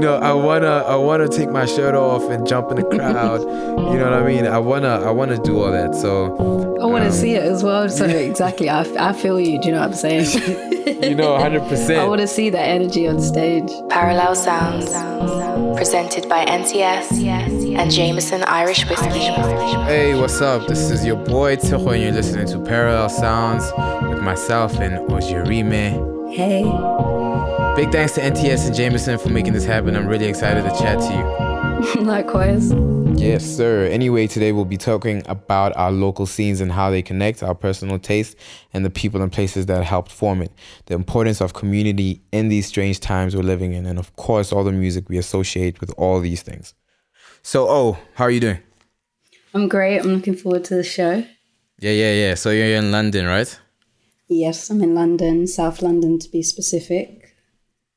you know, I wanna I wanna take my shirt off and jump in the crowd. you know what I mean? I wanna I wanna do all that. So I want to um, see it as well. So exactly, I, I feel you. Do you know what I'm saying? you know, 100. percent I want to see that energy on stage. Parallel sounds presented by NTS and Jameson Irish Whiskey. Hey, what's up? This is your boy Tshego, and you're listening to Parallel Sounds with myself and Ojerime. Hey. Big thanks to NTS and Jameson for making this happen. I'm really excited to chat to you. Likewise. Yes, sir. Anyway, today we'll be talking about our local scenes and how they connect, our personal taste, and the people and places that helped form it, the importance of community in these strange times we're living in, and of course, all the music we associate with all these things. So, oh, how are you doing? I'm great. I'm looking forward to the show. Yeah, yeah, yeah. So you're in London, right? Yes, I'm in London, South London to be specific.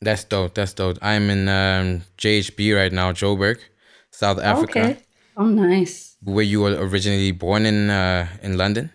That's dope. That's dope. I'm in um, JHB right now, Joburg, South Africa. Okay. Oh, nice. Were you were originally born in uh, in London?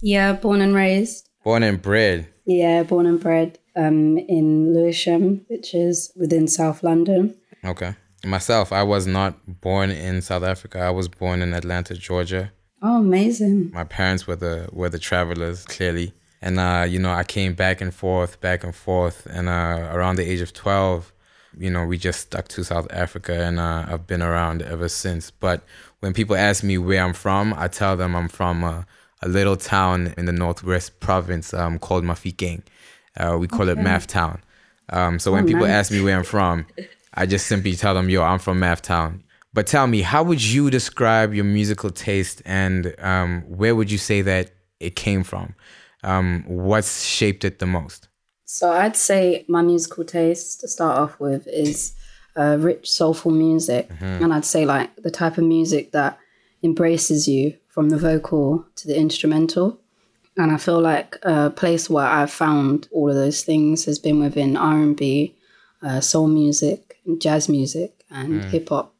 Yeah, born and raised. Born and bred. Yeah, born and bred um, in Lewisham, which is within South London. Okay. Myself, I was not born in South Africa. I was born in Atlanta, Georgia. Oh, amazing. My parents were the were the travelers, clearly and uh, you know I came back and forth, back and forth, and uh, around the age of twelve, you know, we just stuck to South Africa, and uh, I've been around ever since. But when people ask me where I'm from, I tell them I'm from a, a little town in the northwest province um, called Mafikeng. Uh, we call okay. it Math Town. Um, so when oh, people nice. ask me where I'm from, I just simply tell them, "Yo, I'm from Math Town." But tell me, how would you describe your musical taste, and um, where would you say that it came from? Um, what's shaped it the most? So I'd say my musical taste to start off with is uh, rich, soulful music, mm-hmm. and I'd say like the type of music that embraces you from the vocal to the instrumental. And I feel like a place where I've found all of those things has been within R and B, uh, soul music, jazz music, and mm. hip hop.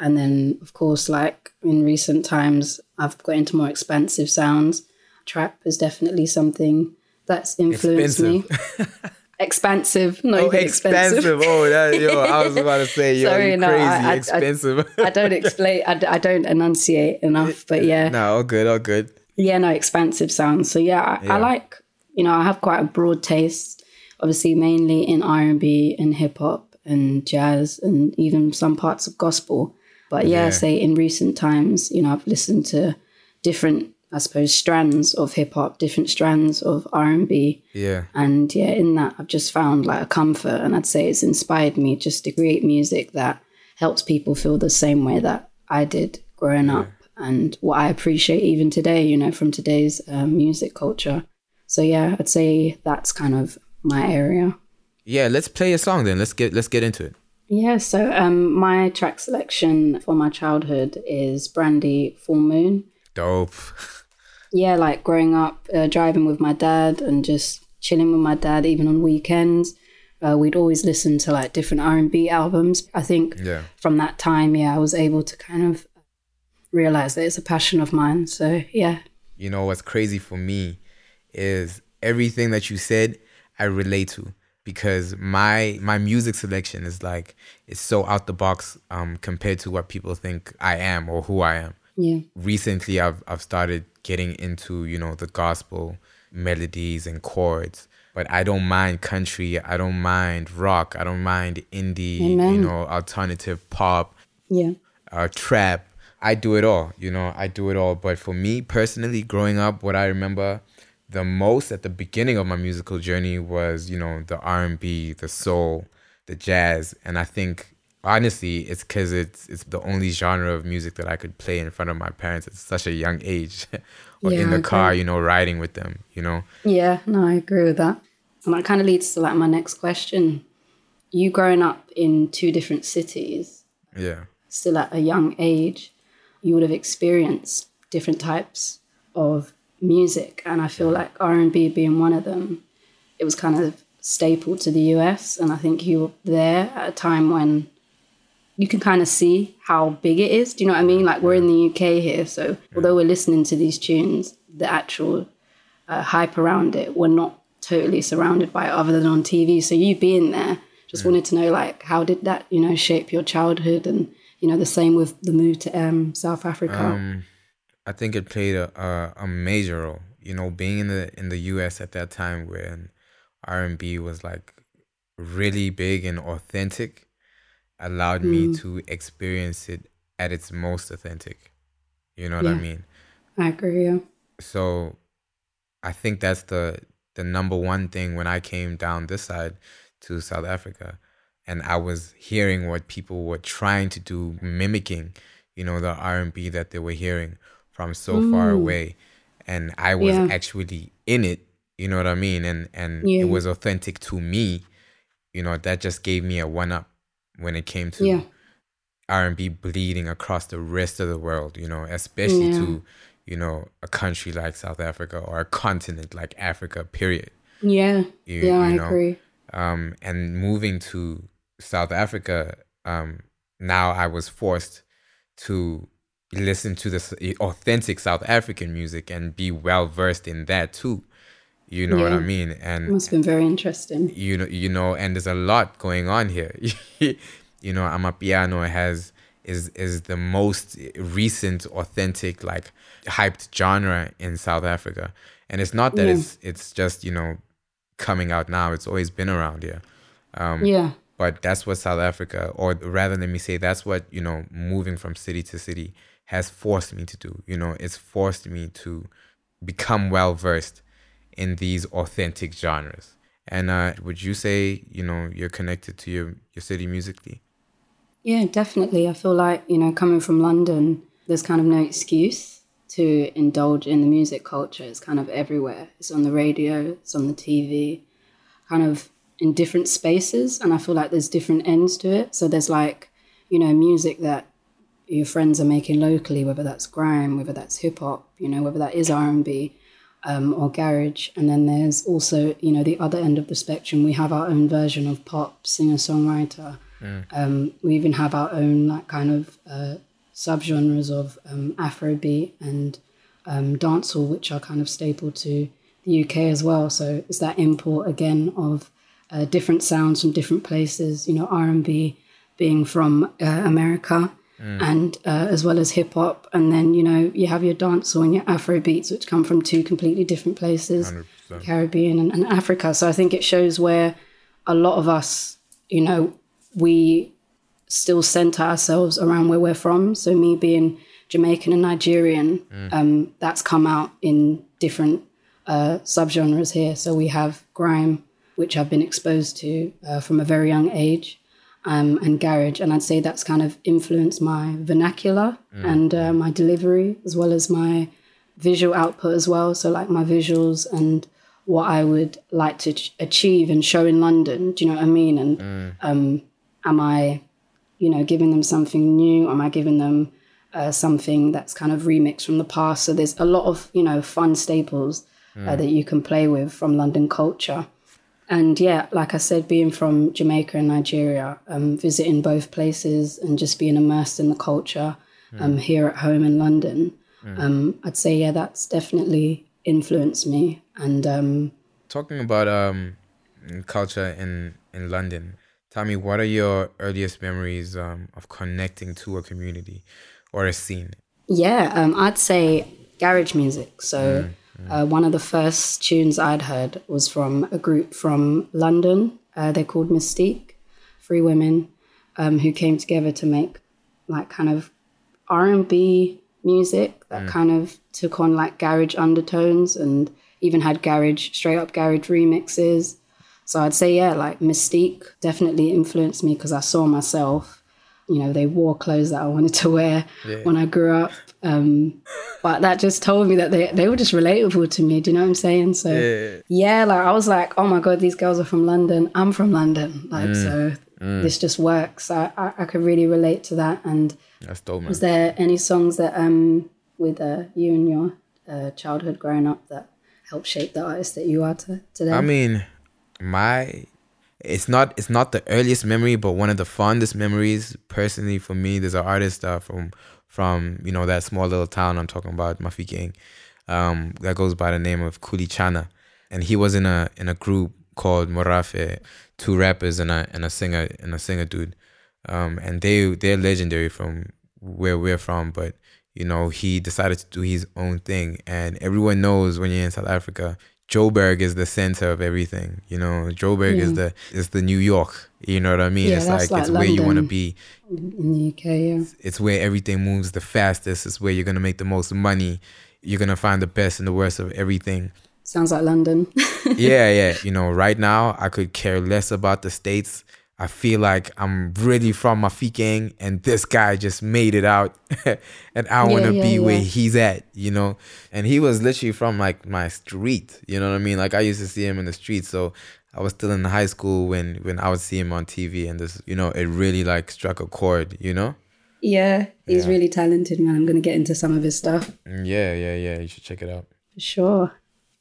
And then, of course, like in recent times, I've got into more expensive sounds trap is definitely something that's influenced Expensive. me. expensive, not oh, expensive. expensive. Oh, that, yo, I was about to say, yo, Sorry, no, crazy I, I, expensive. I, I, don't explain. I, I don't enunciate enough, but yeah. No, all good, all good. Yeah, no, expensive sounds. So yeah, I, yeah. I like. You know, I have quite a broad taste. Obviously, mainly in R and B and hip hop and jazz and even some parts of gospel. But yeah, yeah, say in recent times, you know, I've listened to different I suppose strands of hip hop, different strands of R and B. Yeah. And yeah, in that I've just found like a comfort, and I'd say it's inspired me just to create music that helps people feel the same way that I did growing yeah. up, and what I appreciate even today, you know, from today's uh, music culture. So yeah, I'd say that's kind of my area. Yeah, let's play a song then. Let's get let's get into it. Yeah, so um, my track selection for my childhood is Brandy Full Moon. Dope. yeah, like growing up, uh, driving with my dad and just chilling with my dad, even on weekends. Uh, we'd always listen to like different R and B albums. I think yeah. from that time, yeah, I was able to kind of realize that it's a passion of mine. So yeah. You know what's crazy for me is everything that you said, I relate to because my my music selection is like it's so out the box um, compared to what people think I am or who I am. Yeah. Recently, I've I've started getting into you know the gospel melodies and chords but i don't mind country. I don't mind rock. I don't mind indie Amen. you know alternative pop yeah. uh, trap. I do it all you know i do it all. But for me personally growing up what i remember the most at the beginning of my musical journey was you know the r&b the soul the jazz. And i think honestly it's because it's it's the only genre of music that i could play in front of my parents at such a young age or yeah, in the car you know riding with them you know? Yeah no i agree with that. And that kind of leads to like my next question. You growing up in two different cities yeah. still at a young age you would have experienced different types of music. And i feel like r&b being one of them it was kind of staple to the us and i think you were there at a time when you can kind of see how big it is. Do you know what I mean? Like we're in the UK here, so although we're listening to these tunes, the actual uh, hype around it, we're not totally surrounded by it other than on TV. So you being there just wanted to know like how did that you know shape your childhood and you know the same with the move to um, South Africa. Um, I think it played a, a, a major role. You know, being in the in the U.S. at that time when R and B was like really big and authentic, allowed mm. me to experience it at its most authentic. You know what yeah, I mean? I agree. Yeah. So, I think that's the the number one thing when I came down this side to South Africa and I was hearing what people were trying to do, mimicking, you know, the R and B that they were hearing from so mm. far away, and I was yeah. actually in it. You know what I mean? And and yeah. it was authentic to me. You know, that just gave me a one up when it came to yeah. R and B bleeding across the rest of the world. You know, especially to you know a country like South Africa or a continent like Africa. Period. Yeah. You, yeah, you know? I agree. Um, and moving to South Africa, um, now I was forced to listen to this authentic South African music and be well versed in that too. You know yeah. what I mean? And it must have been very interesting. You know, you know, and there's a lot going on here. you know, Amapiano has is is the most recent authentic like hyped genre in South Africa. And it's not that yeah. it's it's just, you know, coming out now. It's always been around here. Um, yeah but that's what South Africa, or rather, let me say, that's what you know, moving from city to city has forced me to do. You know, it's forced me to become well versed in these authentic genres. And uh, would you say, you know, you're connected to your your city musically? Yeah, definitely. I feel like you know, coming from London, there's kind of no excuse to indulge in the music culture. It's kind of everywhere. It's on the radio. It's on the TV. Kind of in different spaces and i feel like there's different ends to it so there's like you know music that your friends are making locally whether that's grime whether that's hip hop you know whether that is r&b um, or garage. And then there's also you know the other end of the spectrum. We have our own version of pop singer songwriter. Mm. um, we even have our own like kind of uh, subgenres of um, afrobeat and um, dancehall which are kind of staple to the uk as well. So it's that import again of uh, different sounds from different places. You know, R and B being from uh, America, mm. and uh, as well as hip hop, and then you know you have your dancehall and your Afro beats, which come from two completely different places, 100%. Caribbean and, and Africa. So I think it shows where a lot of us, you know, we still center ourselves around where we're from. So me being Jamaican and Nigerian, mm. um, that's come out in different uh, subgenres here. So we have grime, which I've been exposed to uh, from a very young age, um, and garage. And I'd say that's kind of influenced my vernacular mm. and uh, my delivery, as well as my visual output as well. So, like my visuals and what I would like to ch- achieve and show in London. Do you know what I mean? And mm. um, am I, you know, giving them something new? Am I giving them uh, something that's kind of remixed from the past? So there's a lot of you know fun staples uh, mm. that you can play with from London culture and yeah, like I said, being from Jamaica and Nigeria, um, visiting both places and just being immersed in the culture mm. um, here at home in London, mm. um, I'd say yeah, that's definitely influenced me. And um, talking about um, culture in in London, tell me what are your earliest memories um, of connecting to a community or a scene? Yeah, I'd say garage music. So. Mm uh, one of the first tunes I'd heard was from a group from London. Uh, they're called Mis-Teeq, three women um, who came together to make like kind of R and B music that mm. kind of took on like garage undertones and even had garage straight up garage remixes. So I'd say yeah, like Mis-Teeq definitely influenced me because I saw myself. You know, they wore clothes that I wanted to wear yeah. when I grew up. Um, but that just told me that they, they were just relatable to me. Do you know what I'm saying? So yeah. yeah, like I was like, oh my god, these girls are from London. I'm from London. Like mm. so, mm. this just works. I, I, I could really relate to that. And that's dope, man. Was there any songs that um with uh, you and your uh, childhood growing up that helped shape the artist that you are to, today? I mean, my it's not it's not the earliest memory, but one of the fondest memories personally for me. There's an artist uh, from from you know that small little town I'm talking about, Mafikeng, um, that goes by the name of Kuli Chana, and he was in a in a group called Morafe, two rappers and a and a singer and a singer dude. Um, and they they're legendary from where we're from, but you know he decided to do his own thing, and everyone knows when you're in South Africa, Joburg is the center of everything. You know, Joburg Yeah. is mm. the is the New York. You know what I mean? Yeah, it's that's like, it's like where you want to be. in the UK. Yeah. It's where everything moves the fastest. It's where you're gonna make the most money. You're gonna find the best and the worst of everything. Sounds like London. yeah, yeah. You know, right now I could care less about the states. I feel like I'm really from Mafikeng and this guy just made it out and I want to Yeah, be yeah, where he's at, you know? And he was literally from like my street, you know what I mean? Like I used to see him in the street. So I was still in high school when when I would see him on TV and this, you know, it really like struck a chord, you know? yeah, he's really talented, man. I'm going to get into some of his stuff. Mm, Yeah, yeah, yeah. You should check it out. For sure.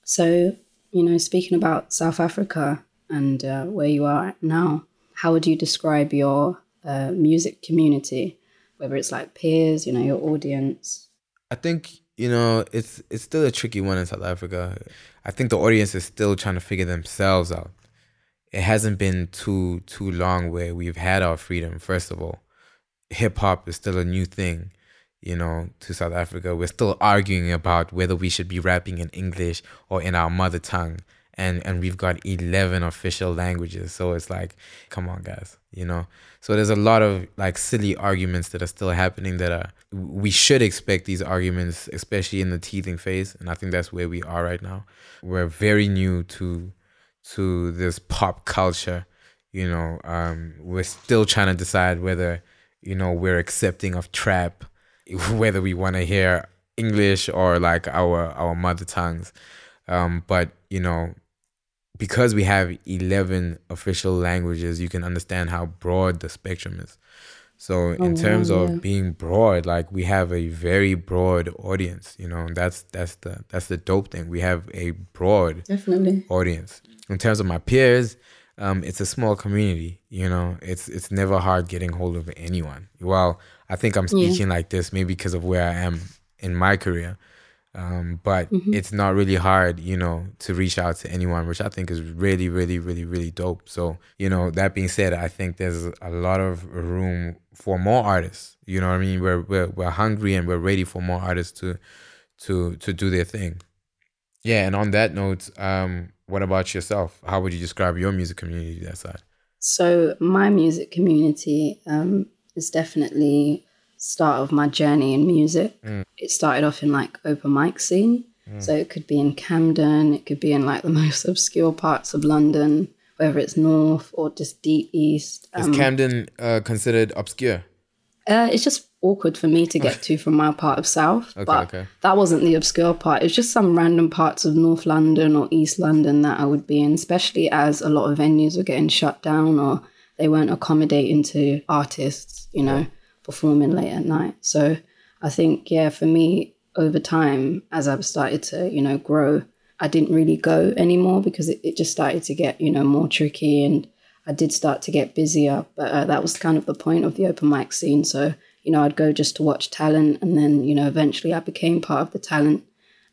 So, you know, speaking about South Africa and uh, where you are now, how would you describe your uh, music community? Whether it's like peers, you know, your audience. I think you know it's it's still a tricky one in South Africa. I think the audience is still trying to figure themselves out. It hasn't been too too long where we've had our freedom. First of all, hip hop is still a new thing. You know, to South Africa, we're still arguing about whether we should be rapping in English or in our mother tongue, and and we've got eleven official languages. So it's like, come on, guys, you know. So there's a lot of like silly arguments that are still happening that are we should expect these arguments, especially in the teething phase, and I think that's where we are right now. We're very new to to this pop culture, you know. Um, we're still trying to decide whether you know we're accepting of trap, whether we want to hear English or like our our mother tongues. Um, but you know, because we have 11 official languages, you can understand how broad the spectrum is. So in Oh, terms wow, of being broad, like we have a very broad audience, you know, and that's that's the that's the dope thing. We have a broad Definitely. audience. In terms of my peers, um, it's a small community. You know, it's it's never hard getting hold of anyone. Well, I think I'm Yeah. speaking like this maybe because of where I am in my career, um, but Mm-hmm. it's not really hard, you know, to reach out to anyone, which I think is really, really, really, really dope. So, you know, that being said, I think there's a lot of room for more artists. You know what I mean? We're we're we're hungry and we're ready for more artists to to to do their thing. Yeah, and on that note, um, what about yourself? How would you describe your music community that side? So my music community um, is definitely start of my journey in music. It started off in like open mic scene. So it could be in Camden, it could be in like the most obscure parts of London, whether it's north or just deep east. Is Um, Camden uh, considered obscure? uh, it's just awkward for me to get to from my part of South. Okay, but okay. that wasn't the obscure part. It's just some random parts of North London or East London that I would be in, especially as a lot of venues were getting shut down or they weren't accommodating to artists, you know, performing late at night. So I think, yeah, for me, over time, as I've started to, you know, grow, I didn't really go anymore because it, it just started to get, you know, more tricky and I did start to get busier. But uh, that was kind of the point of the open mic scene. So, you know, I'd go just to watch talent and then, you know, eventually I became part of the talent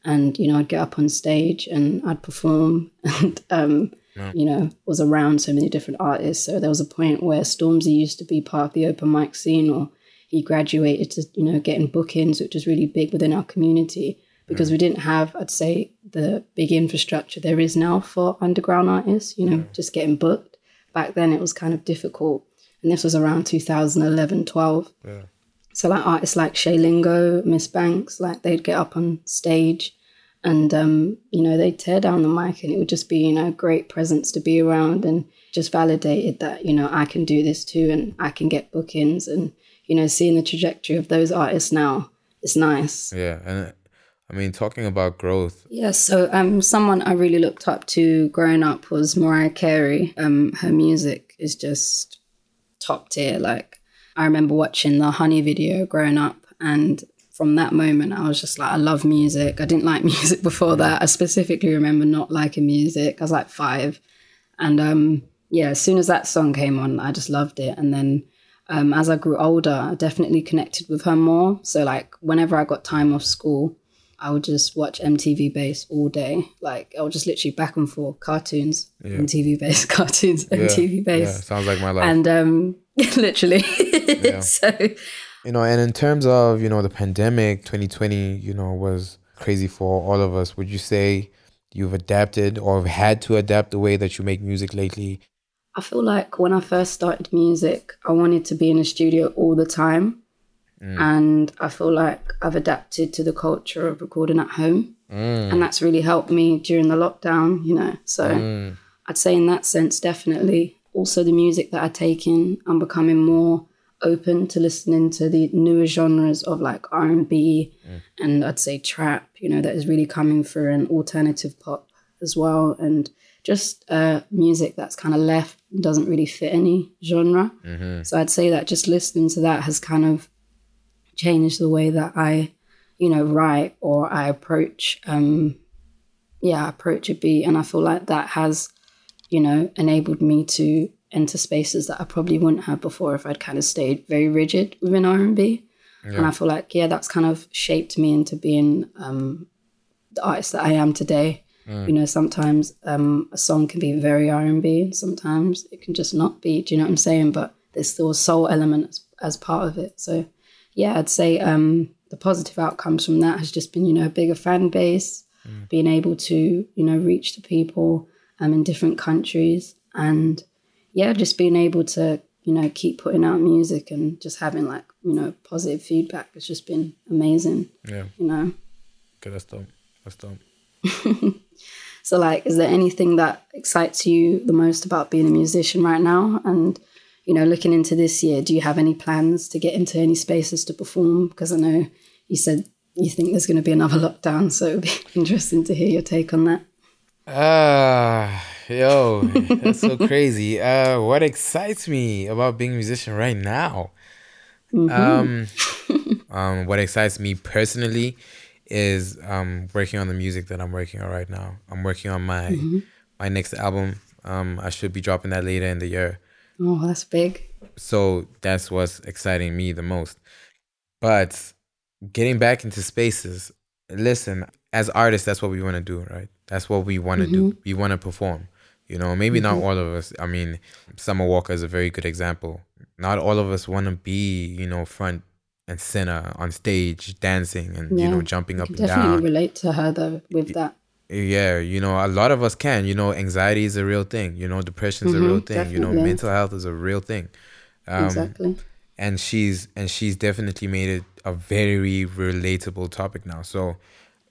and, you know, I'd get up on stage and I'd perform and, um, you know, was around so many different artists. So there was a point where Stormzy used to be part of the open mic scene or he graduated to, you know, getting bookings, which was really big within our community because we didn't have, I'd say, the big infrastructure there is now for underground artists, you know, just getting booked. Back then it was kind of difficult. And this was around 2011, 12. So like artists like Shay Lingo, Ms Banks, like they'd get up on stage and um, you know, they'd tear down the mic and it would just be, you know, a great presence to be around and just validated that, you know, I can do this too and I can get bookings and, you know, seeing the trajectory of those artists now, it's nice. Yeah, and I mean, talking about growth, Yeah, so um, someone I really looked up to growing up was Mariah Carey. Um, her music is just top tier. Like I remember watching the Honey video growing up, and from that moment, I was just like, I love music. I didn't like music before that. I specifically remember not liking music. I was like five, and um, yeah, as soon as that song came on, I just loved it. And then um, as I grew older, I definitely connected with her more. So like whenever I got time off school. I would just watch MTV Base all day. Like I would just literally back and forth cartoons, Yeah. MTV Base cartoons, Yeah, MTV Yeah, Base, sounds like my life. and um, literally. so you know, and in terms of, you know, the pandemic, 2020, you know, was crazy for all of us. Would you say you've adapted or have had to adapt the way that you make music lately? I feel like when I first started music, I wanted to be in a studio all the time. Mm. And I feel like I've adapted to the culture of recording at home. Mm. And that's really helped me during the lockdown, you know. So mm. I'd say, in that sense, definitely. Also, the music that I take in, I'm becoming more open to listening to the newer genres of like R&B and I'd say trap, you know, that is really coming through and alternative pop as well. And just uh, music that's kind of left doesn't really fit any genre. So I'd say that just listening to that has kind of changed the way that I, you know, write or I approach, um, yeah, approach a beat. And I feel like that has, you know, enabled me to enter spaces that I probably wouldn't have before if I'd kind of stayed very rigid within R&B. And I feel like, yeah, that's kind of shaped me into being um, the artist that I am today. You know, sometimes um, a song can be very R and B, sometimes it can just not be. Do you know what I'm saying? But there's still a soul element as, as part of it. So, yeah, I'd say um, the positive outcomes from that has just been, you know, a bigger fan base, being able to, you know, reach the people um, in different countries, and yeah, just being able to, you know, keep putting out music and just having like, you know, positive feedback has just been amazing. Yeah. You know. Okay, that's dope. That's dope. So, like, is there anything that excites you the most about being a musician right now? And, you know, looking into this year, do you have any plans to get into any spaces to perform? Because I know you said you think there's going to be another lockdown. So it'd be interesting to hear your take on that. Ah, yo, that's so crazy. Uh, what excites me about being a musician right now? Um, um, what excites me personally is um working on the music that I'm working on right now. I'm working on my my next album. Um, I should be dropping that later in the year. Oh, that's big. So that's what's exciting me the most. But getting back into spaces, listen, as artists, that's what we want to do, right? That's what we want to do. We want to perform. You know, maybe not all of us. I mean, Summer Walker is a very good example. Not all of us want to be, you know, front and center on stage, dancing and you know, jumping up and can definitely down. relate to her though with that. Yeah, you know, a lot of us can. You know, anxiety is a real thing. You know, depression is a real thing. You know, mental health is a real thing. Um, exactly. and she's and she's definitely made it a very relatable topic now. So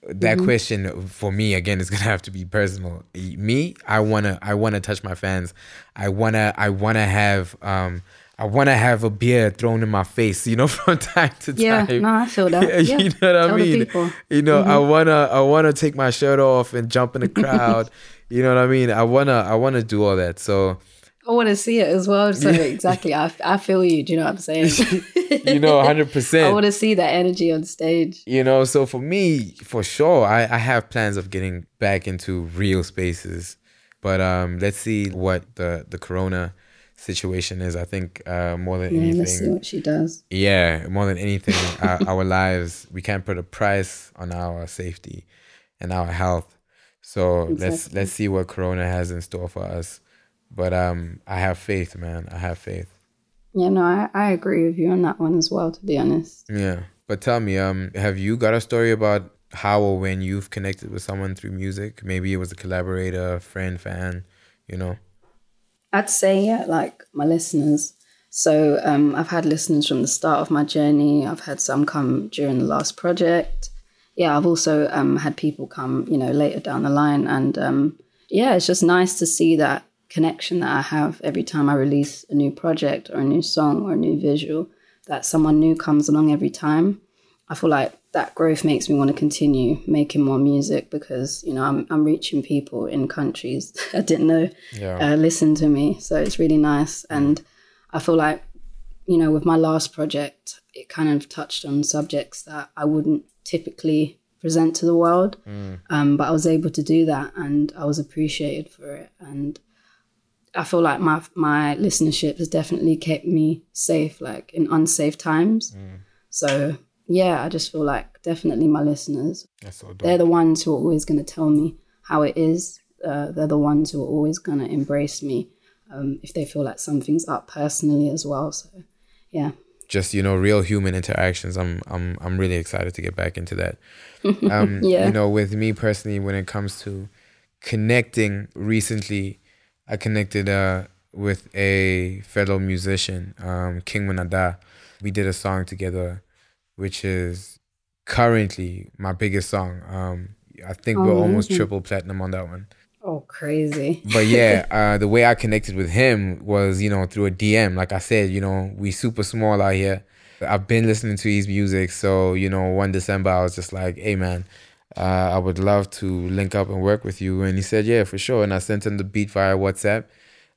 that Mm-hmm. question for me again is gonna have to be personal. Me, I wanna I wanna touch my fans. I wanna I wanna have um I wanna have a beer thrown in my face, you know, from time to Yeah, time. no, I feel that. Yeah, you know what I tell the mean? Mm-hmm. You know, I wanna I wanna take my shirt off and jump in the crowd. you know what I mean? I wanna I wanna do all that. So I want to see it as well. So exactly, I, I feel you. Do you know what I'm saying? you know, hundred percent. I want to see that energy on stage. you know so for me for sure I, I have plans of getting back into real spaces but um let's see what the the corona situation is i think uh more than Yeah, let's see anything what she does. yeah more than anything our, our lives we can't put a price on our safety and our health so let's let's see what corona has in store for us but um i have faith man i have faith Yeah, no, I, I agree with you on that one as well. To be honest, Yeah. But tell me, um, have you got a story about how or when you've connected with someone through music? Maybe it was a collaborator, friend, fan, you know? I'd say yeah, like my listeners. So um, I've had listeners from the start of my journey. I've had some come during the last project. Yeah, I've also um, had people come, you know, later down the line, and um, yeah, it's just nice to see that connection that I have every time I release a new project or a new song or a new visual. That someone new comes along every time. I feel like that growth makes me want to continue making more music because you know I'm I'm reaching people in countries I didn't know Yeah. uh, listen to me. So it's really nice. And I feel like, you know, with my last project, it kind of touched on subjects that I wouldn't typically present to the world. Um, but I was able to do that and I was appreciated for it. And I feel like my my listenership has definitely kept me safe, like in unsafe times. So yeah, I just feel like definitely my listeners. So they're the ones who are always going to tell me how it is. Uh, they're the ones who are always going to embrace me um, if they feel like something's up personally as well. So, yeah. Just you know, real human interactions. I'm I'm I'm really excited to get back into that. Um, Yeah. You know, with me personally, when it comes to connecting, recently, I connected uh, with a fellow musician, um, King Monada. We did a song together, which is currently my biggest song. Um, I think we're almost Amazing. triple platinum on that one. Oh, crazy. But yeah, uh, the way I connected with him was, you know, through a DM. Like I said, you know, we super small out here. I've been listening to his music, so you know, one December I was just like, "Hey, man, uh, I would love to link up and work with you." And he said, "Yeah, for sure." And I sent him the beat via WhatsApp.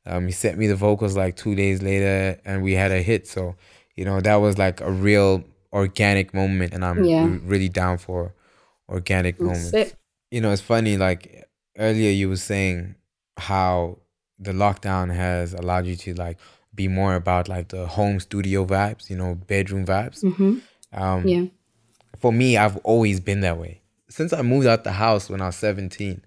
Um, he sent me the vocals like two days later, and we had a hit. So, you know, that was like a real organic moment, and I'm Yeah. r- really down for organic moments Sick. you know, it's funny. Like earlier, you were saying how the lockdown has allowed you to like be more about like the home studio vibes, you know, bedroom vibes. hmm Um, Yeah. For me, I've always been that way. Since I moved out the house when I was 17,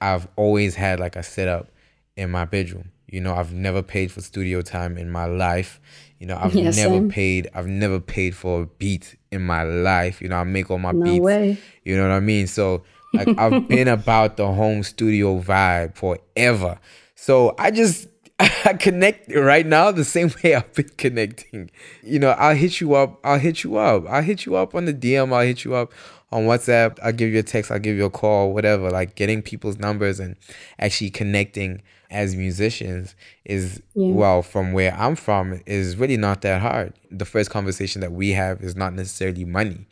I've always had like a setup in my bedroom. You know, I've never paid for studio time in my life. You know, I've Yeah, never same. paid. I've never paid for a beat in my life. You know, I make all my No beats. way. You know what I mean? So like I've been about the home studio vibe forever. So I just I connect right now the same way I've been connecting. You know, I'll hit you up. I'll hit you up. I'll hit you up on the DM. I'll hit you up on WhatsApp. I'll give you a text. I'll give you a call. Whatever. Like getting people's numbers and actually connecting as musicians is Yeah. well from where I'm from is really not that hard. The first conversation that we have is not necessarily money.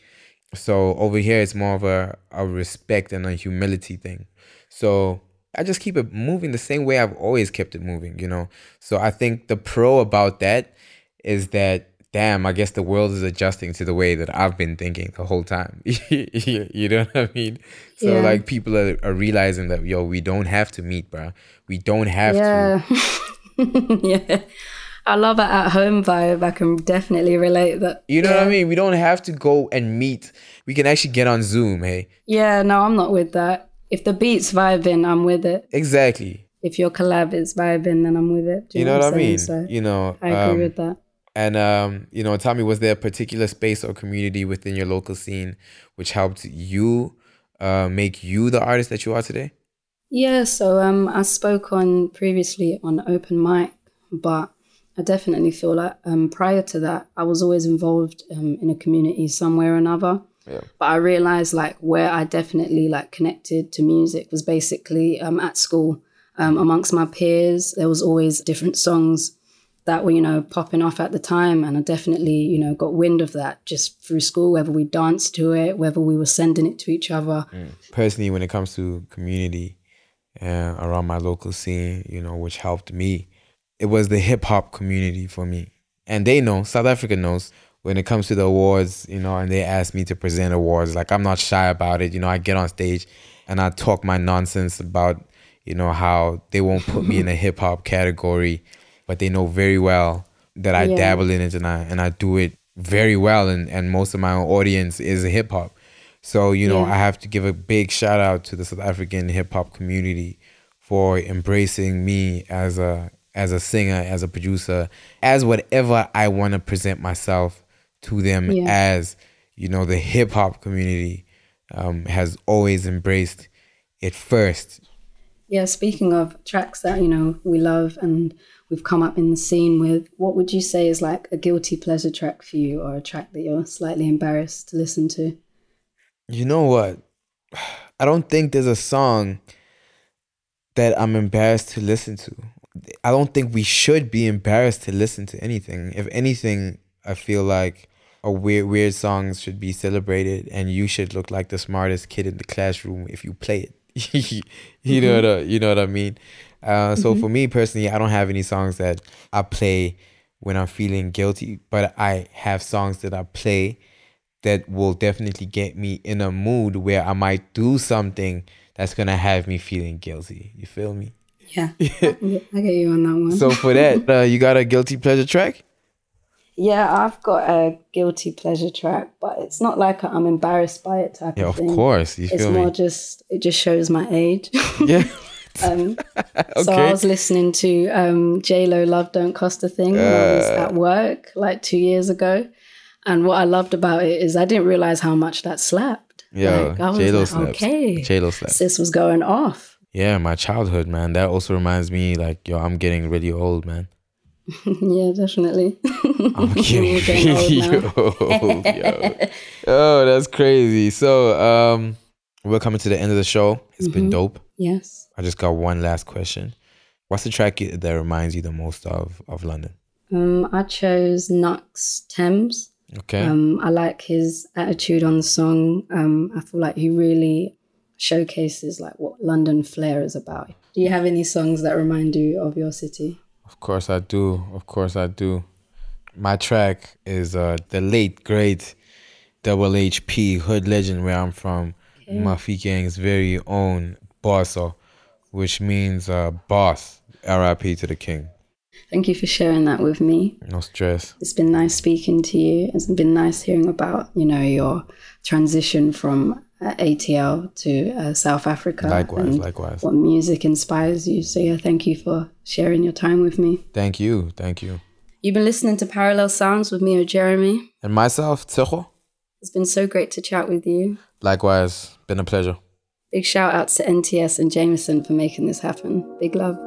So over here, it's more of a, a respect and a humility thing. So I just keep it moving the same way I've always kept it moving, you know? So I think the pro about that is that, damn, I guess the world is adjusting to the way that I've been thinking the whole time. you you know what I mean? So Yeah. like people are, are realizing that, yo, we don't have to meet, bro. We don't have to. Yeah. yeah. I love it at home vibe. I can definitely relate that. You know yeah. what I mean? We don't have to go and meet. We can actually get on Zoom, hey? Yeah, no, I'm not with that. If the beat's vibing, I'm with it. Exactly. If your collab is vibing, then I'm with it. Do You know what I mean? So You know, I agree um, with that. And um, you know, tell me, was there a particular space or community within your local scene which helped you uh, make you the artist that you are today? Yeah, so um, I spoke on previously on open mic, but I definitely feel like um, prior to that, I was always involved um, in a community somewhere or another. Yeah. But I realized like where I definitely like connected to music was basically um, at school um, amongst my peers. There was always different songs that were you know popping off at the time, and I definitely you know got wind of that just through school. Whether we danced to it, whether we were sending it to each other. Personally, when it comes to community uh, around my local scene, you know, which helped me, it was the hip hop community for me. And they know, South Africa knows, when it comes to the awards, you know, and they ask me to present awards, like I'm not shy about it. You know, I get on stage and I talk my nonsense about, you know, how they won't put me in a hip hop category, but they know very well that I Yeah. dabble in it and I and I do it very well and, and most of my audience is hip hop. So, you know, Yeah. I have to give a big shout out to the South African hip hop community for embracing me as a as a singer, as a producer, as whatever I want to present myself to them Yeah. as, you know, the hip hop community um, has always embraced it first. Yeah, speaking of tracks that, you know, we love and we've come up in the scene with, what would you say is like a guilty pleasure track for you or a track that you're slightly embarrassed to listen to? You know what? I don't think there's a song that I'm embarrassed to listen to. I don't think we should be embarrassed to listen to anything. If anything, I feel like a weird weird songs should be celebrated and you should look like the smartest kid in the classroom if you play it. you know what I, you know what I mean? Uh, so for me personally, I don't have any songs that I play when I'm feeling guilty, but I have songs that I play that will definitely get me in a mood where I might do something that's gonna have me feeling guilty. You feel me? Yeah, I get I get you on that one. So for that, uh, you got a guilty pleasure track? Yeah, I've got a guilty pleasure track, but it's not like I'm embarrassed by it type Yeah, of of course. You It's feel more me? just it just shows my age. Yeah. um, So I was listening to um, J Lo "Love Don't Cost a Thing" when I was Uh. at work like two years ago, and what I loved about it is I didn't realize how much that slapped. Yeah, like, J-Lo like, slaps. okay, J-Lo slaps. sis was going off. Yeah, my childhood, man. That also reminds me, like, yo, I'm getting really old, man. yeah, definitely. I'm We're getting getting old really now. old, yo. Oh, that's crazy. So, um, we're coming to the end of the show. It's been Mm-hmm. dope. Yes. I just got one last question. What's the track that reminds you the most of of London? Um, I chose Knucks Thames. Okay. Um, I like his attitude on the song. Um, I feel like he really showcases like what London flair is about. Do you have any songs that remind you of your city? Of course I do. Of course I do. My track is uh the late great Double HP Hood Legend where I'm from. Mafikeng's very own Bosso, which means uh boss. R.I.P. to the king. Thank you for sharing that with me. No stress. It's been nice speaking to you. It's been nice hearing about you know your transition from ATL to uh, South Africa. Likewise, likewise. What music inspires you? So yeah, thank you for sharing your time with me. Thank you. Thank you. You've been listening to Parallel Sounds with me Ojerime. And myself, Tshego. It's been so great to chat with you. Likewise, been a pleasure. Big shout outs to NTS and Jameson for making this happen. Big love.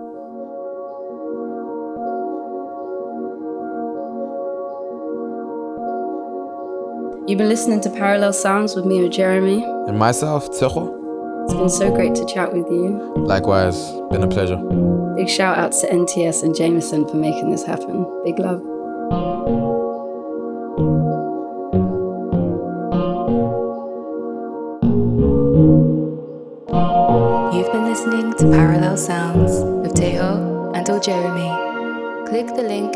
You've been listening to Parallel Sounds with me Ojerime. And myself, Tshego. It's been so great to chat with you. Likewise, been a pleasure. Big shout outs to NTS and Jameson for making this happen. Big love.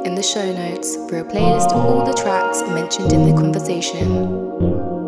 In the show notes for a playlist of all the tracks mentioned in the conversation.